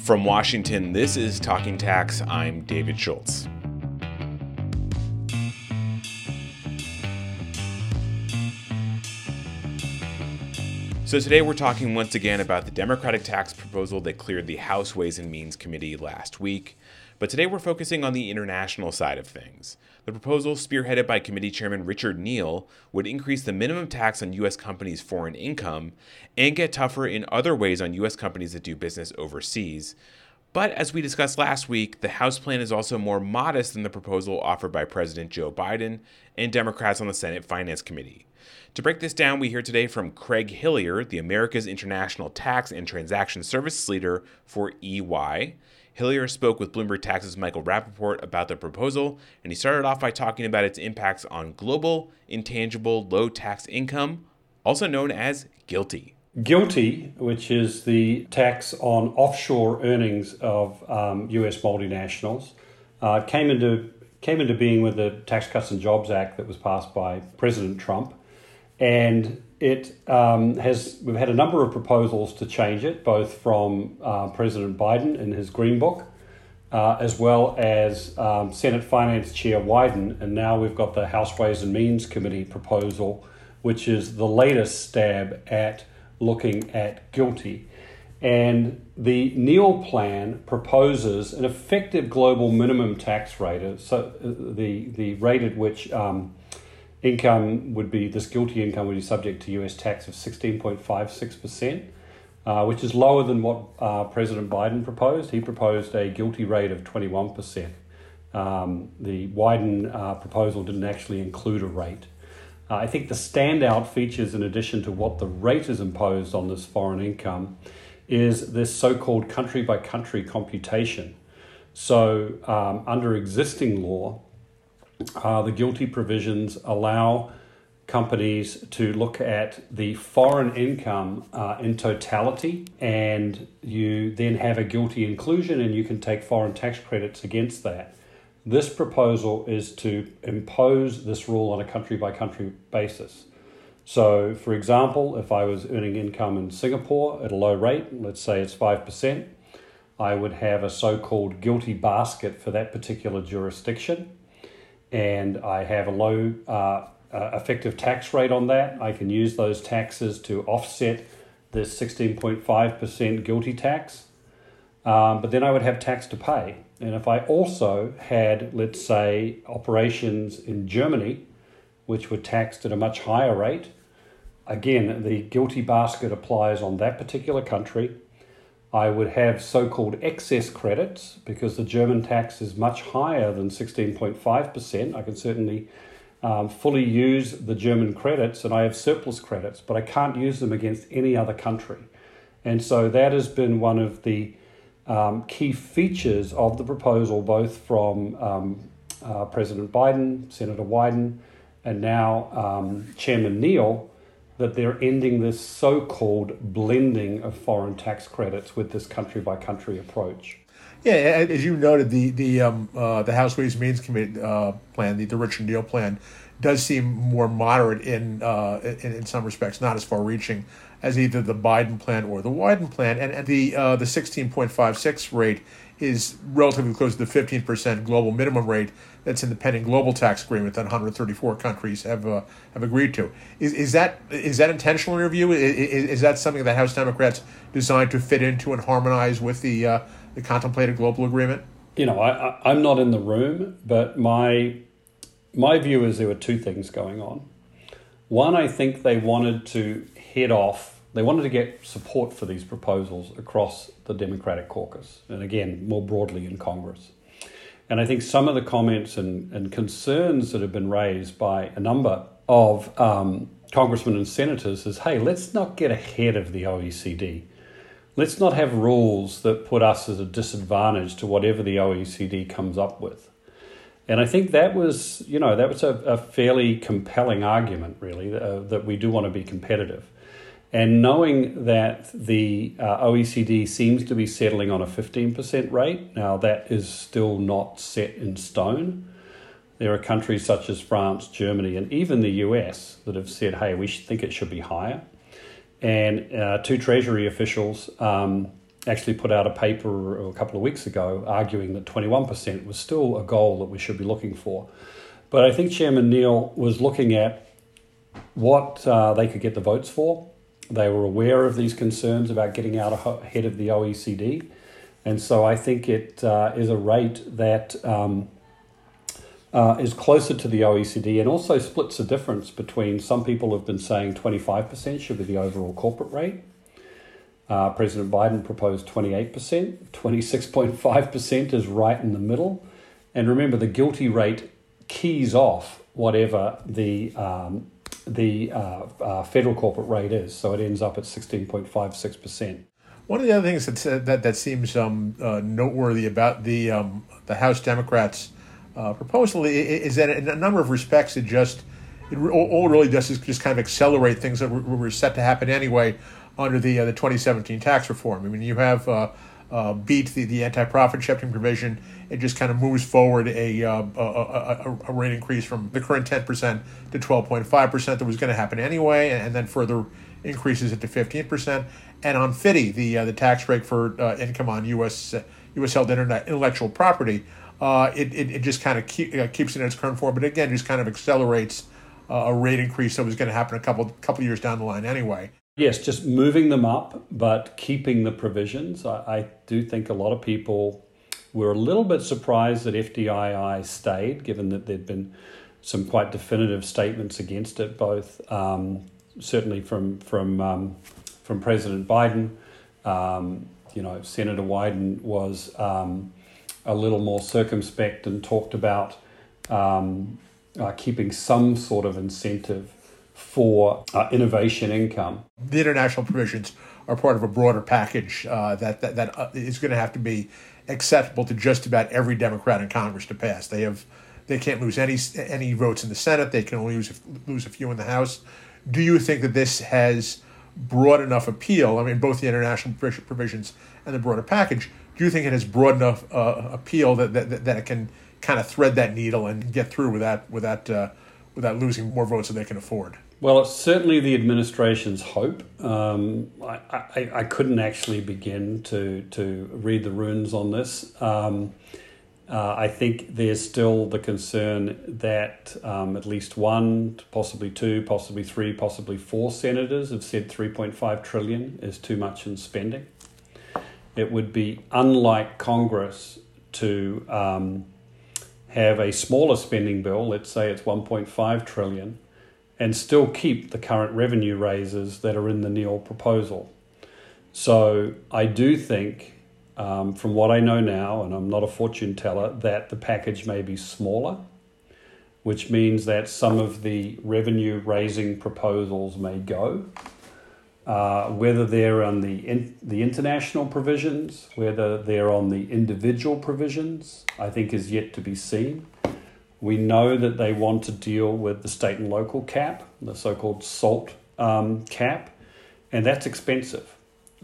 From Washington, this is Talking Tax. I'm David Schultz. So, today we're talking once again about the Democratic tax proposal that cleared the House Ways and Means Committee last week. But today we're focusing on the international side of things. The proposal, spearheaded by Committee Chairman Richard Neal, would increase the minimum tax on U.S. companies' foreign income and get tougher in other ways on U.S. companies that do business overseas. But as we discussed last week, the House plan is also more modest than the proposal offered by President Joe Biden and Democrats on the Senate Finance Committee. To break this down, we hear today from Craig Hillier, the Americas International Tax and Transaction Services Leader for EY. Hillier spoke with Bloomberg Tax's Michael Rapoport about the proposal, and he started off by talking about its impacts on global, intangible, low tax income, also known as GILTI. GILTI, which is the tax on offshore earnings of um, US multinationals, uh, came into came into being with the Tax Cuts and Jobs Act that was passed by President Trump, and it um, has we've had a number of proposals to change it, both from uh, President Biden in his Green Book, uh, as well as um, Senate Finance Chair Wyden, and now we've got the House Ways and Means Committee proposal, which is the latest stab at looking at GILTI. And the Neal plan proposes an effective global minimum tax rate, so uh, the the rate at which um, income would be this GILTI income would be subject to US tax of 16.56%, uh, which is lower than what uh, President Biden proposed. He proposed a GILTI rate of 21%. Um, the Wyden uh, proposal didn't actually include a rate. Uh, I think the standout features, in addition to what the rate is imposed on this foreign income, is this so called country by country computation. So, um, under existing law, uh, the GILTI provisions allow companies to look at the foreign income uh, in totality, and you then have a GILTI inclusion, and you can take foreign tax credits against that. This proposal is to impose this rule on a country by country basis. So, for example, if I was earning income in Singapore at a low rate, let's say it's 5%, I would have a so called GILTI basket for that particular jurisdiction and I have a low uh, uh, effective tax rate on that, I can use those taxes to offset the 16.5% GILTI tax. Um, but then I would have tax to pay. And if I also had, let's say, operations in Germany, which were taxed at a much higher rate, again, the GILTI basket applies on that particular country. I would have so called excess credits because the German tax is much higher than 16.5%. I can certainly um, fully use the German credits and I have surplus credits, but I can't use them against any other country. And so that has been one of the um, key features of the proposal, both from um, uh, President Biden, Senator Wyden, and now um, Chairman Neal that they're ending this so called blending of foreign tax credits with this country by country approach. Yeah, as you noted, the the um, uh, the House Ways and Means Committee uh, plan, the, the Richard Neal plan, does seem more moderate in, uh, in, in some respects, not as far reaching as either the Biden plan or the Wyden plan, and, and the uh, the sixteen point five six rate is relatively close to the fifteen percent global minimum rate that's in the pending global tax agreement that 134 countries have uh, have agreed to. Is, is that is that intentional in your view? Is, is that something that House Democrats designed to fit into and harmonize with the uh, the contemplated global agreement? You know, I, I'm not in the room, but my my view is there were two things going on. One, I think they wanted to head off. They wanted to get support for these proposals across the Democratic caucus, and again, more broadly in Congress. And I think some of the comments and, and concerns that have been raised by a number of um, congressmen and senators is hey, let's not get ahead of the OECD. Let's not have rules that put us at a disadvantage to whatever the OECD comes up with. And I think that was, you know, that was a, a fairly compelling argument, really, uh, that we do want to be competitive. And knowing that the uh, OECD seems to be settling on a 15% rate, now that is still not set in stone. There are countries such as France, Germany, and even the US that have said, hey, we think it should be higher. And uh, two Treasury officials um, actually put out a paper a couple of weeks ago arguing that 21% was still a goal that we should be looking for. But I think Chairman Neal was looking at what uh, they could get the votes for. They were aware of these concerns about getting out ahead of the OECD. And so I think it uh, is a rate that um, uh, is closer to the OECD and also splits the difference between some people have been saying 25% should be the overall corporate rate. Uh, President Biden proposed 28%, 26.5% is right in the middle. And remember, the GILTI rate keys off whatever the um, the uh, uh, federal corporate rate is, so it ends up at 16.56%. One of the other things that that, that seems um, uh, noteworthy about the um, the House Democrats' uh, proposal is that in a number of respects it just it all really does is just kind of accelerate things that were, were set to happen anyway under the uh, the 2017 tax reform. I mean, you have uh, uh, BEAT the, the anti profit shifting provision. It just kind of moves forward a, uh, a, a, a, rate increase from the current 10% to 12.5% that was going to happen anyway, and, and, then further increases it to 15%. And on FDII, the uh, the tax break for uh, income on U.S. U.S. held internet intellectual property, uh, it, it, it just kind of keep, uh, keeps it in its current form, but again, just kind of accelerates a rate increase that was going to happen a couple couple years down the line anyway. Yes, just moving them up, but keeping the provisions. I, I, do think a lot of people were a little bit surprised that FDII stayed, given that there'd been some quite definitive statements against it, both um, certainly from from um, from President Biden. Um, you know, Senator Wyden was um, a little more circumspect and talked about um, uh, keeping some sort of incentive for uh, innovation income. The international provisions are part of a broader package uh, that that, that uh, is going to have to be acceptable to just about every Democrat in Congress to pass. They have they can't lose any any votes in the Senate. They can only lose lose a few in the House. Do you think that this has broad enough appeal? I mean, both the international provisions and the broader package. Do you think it has broad enough uh, appeal that, that that it can kind of thread that needle and get through without without uh, without losing more votes than they can afford? Well, it's certainly the administration's hope. Um, I, I, I, couldn't actually begin to, to read the runes on this. Um, uh, I think there's still the concern that um, at least one, possibly two, possibly three, possibly four senators have said 3.5 trillion is too much in spending. It would be unlike Congress to um, have a smaller spending bill. Let's say it's 1.5 trillion and still keep the current revenue raises that are in the Neal proposal. So I do think, um, from what I know now, and I'm not a fortune teller, that the package may be smaller, which means that some of the revenue raising proposals may go. Uh, whether they're on the in, the international provisions, whether they're on the individual provisions, I think is yet to be seen. We know that they want to deal with the state and local cap, the so called SALT um, cap, and that's expensive.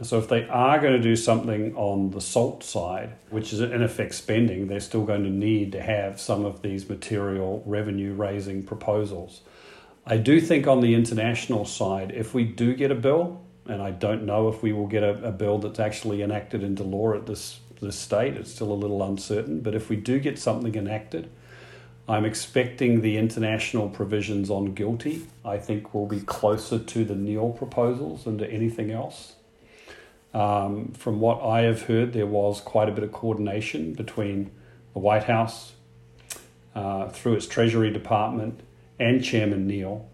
So, if they are going to do something on the SALT side, which is in effect spending, they're still going to need to have some of these material revenue raising proposals. I do think on the international side, if we do get a bill, and I don't know if we will get a, a bill that's actually enacted into law at this, this state, it's still a little uncertain, but if we do get something enacted, I'm expecting the international provisions on GILTI, I think, will be closer to the Neal proposals than to anything else. Um, from what I have heard, there was quite a bit of coordination between the White House, uh, through its Treasury Department, and Chairman Neal,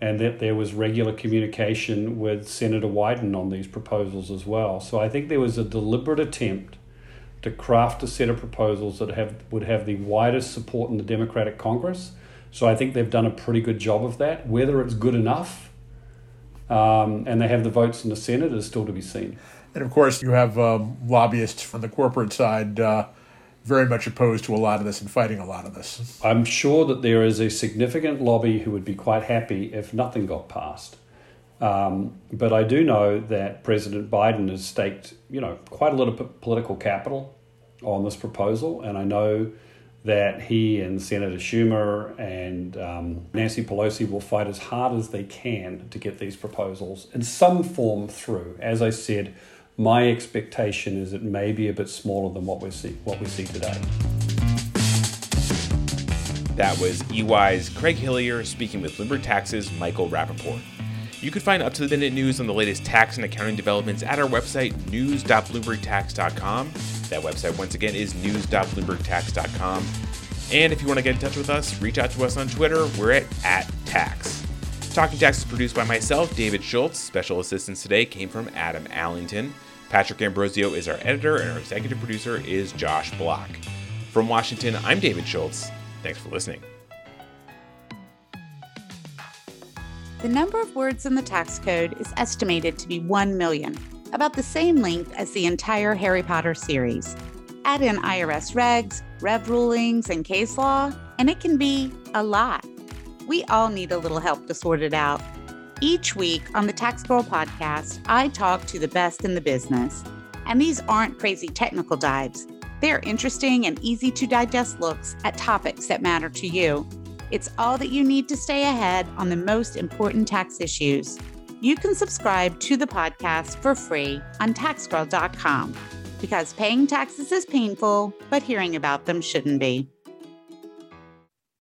and that there was regular communication with Senator Wyden on these proposals as well. So I think there was a deliberate attempt to craft a set of proposals that have would have the widest support in the Democratic Congress. So I think they've done a pretty good job of that. Whether it's good enough, um, and they have the votes in the Senate, is still to be seen. And of course, you have um, lobbyists from the corporate side. Uh, very much opposed to a lot of this and fighting a lot of this. I'm sure that there is a significant lobby who would be quite happy if nothing got passed. Um, but I do know that President Biden has staked, you know, quite a lot of p- political capital on this proposal, and I know that he and Senator Schumer and um, Nancy Pelosi will fight as hard as they can to get these proposals in some form through. As I said, My expectation is it may be a bit smaller than what we see what we see today. That was EY's Craig Hillier speaking with Bloomberg Tax's Michael Rapoport. You can find up to the minute news on the latest tax and accounting developments at our website, news.bloombergtax.com. That website, once again, is news.bloombergtax.com. And if you want to get in touch with us, reach out to us on Twitter. We're at, at tax. Talking Tax is produced by myself, David Schultz. Special assistance today came from Adam Allington. Patrick Ambrosio is our editor, and our executive producer is Josh Block. From Washington, I'm David Schultz. Thanks for listening. The number of words in the tax code is estimated to be 1 million, about the same length as the entire Harry Potter series. Add in IRS regs, rev rulings, and case law, and it can be a lot. We all need a little help to sort it out. Each week on the Tax Girl podcast, I talk to the best in the business. And these aren't crazy technical dives. They're interesting and easy to digest looks at topics that matter to you. It's all that you need to stay ahead on the most important tax issues. You can subscribe to the podcast for free on taxgirl.com because paying taxes is painful, but hearing about them shouldn't be.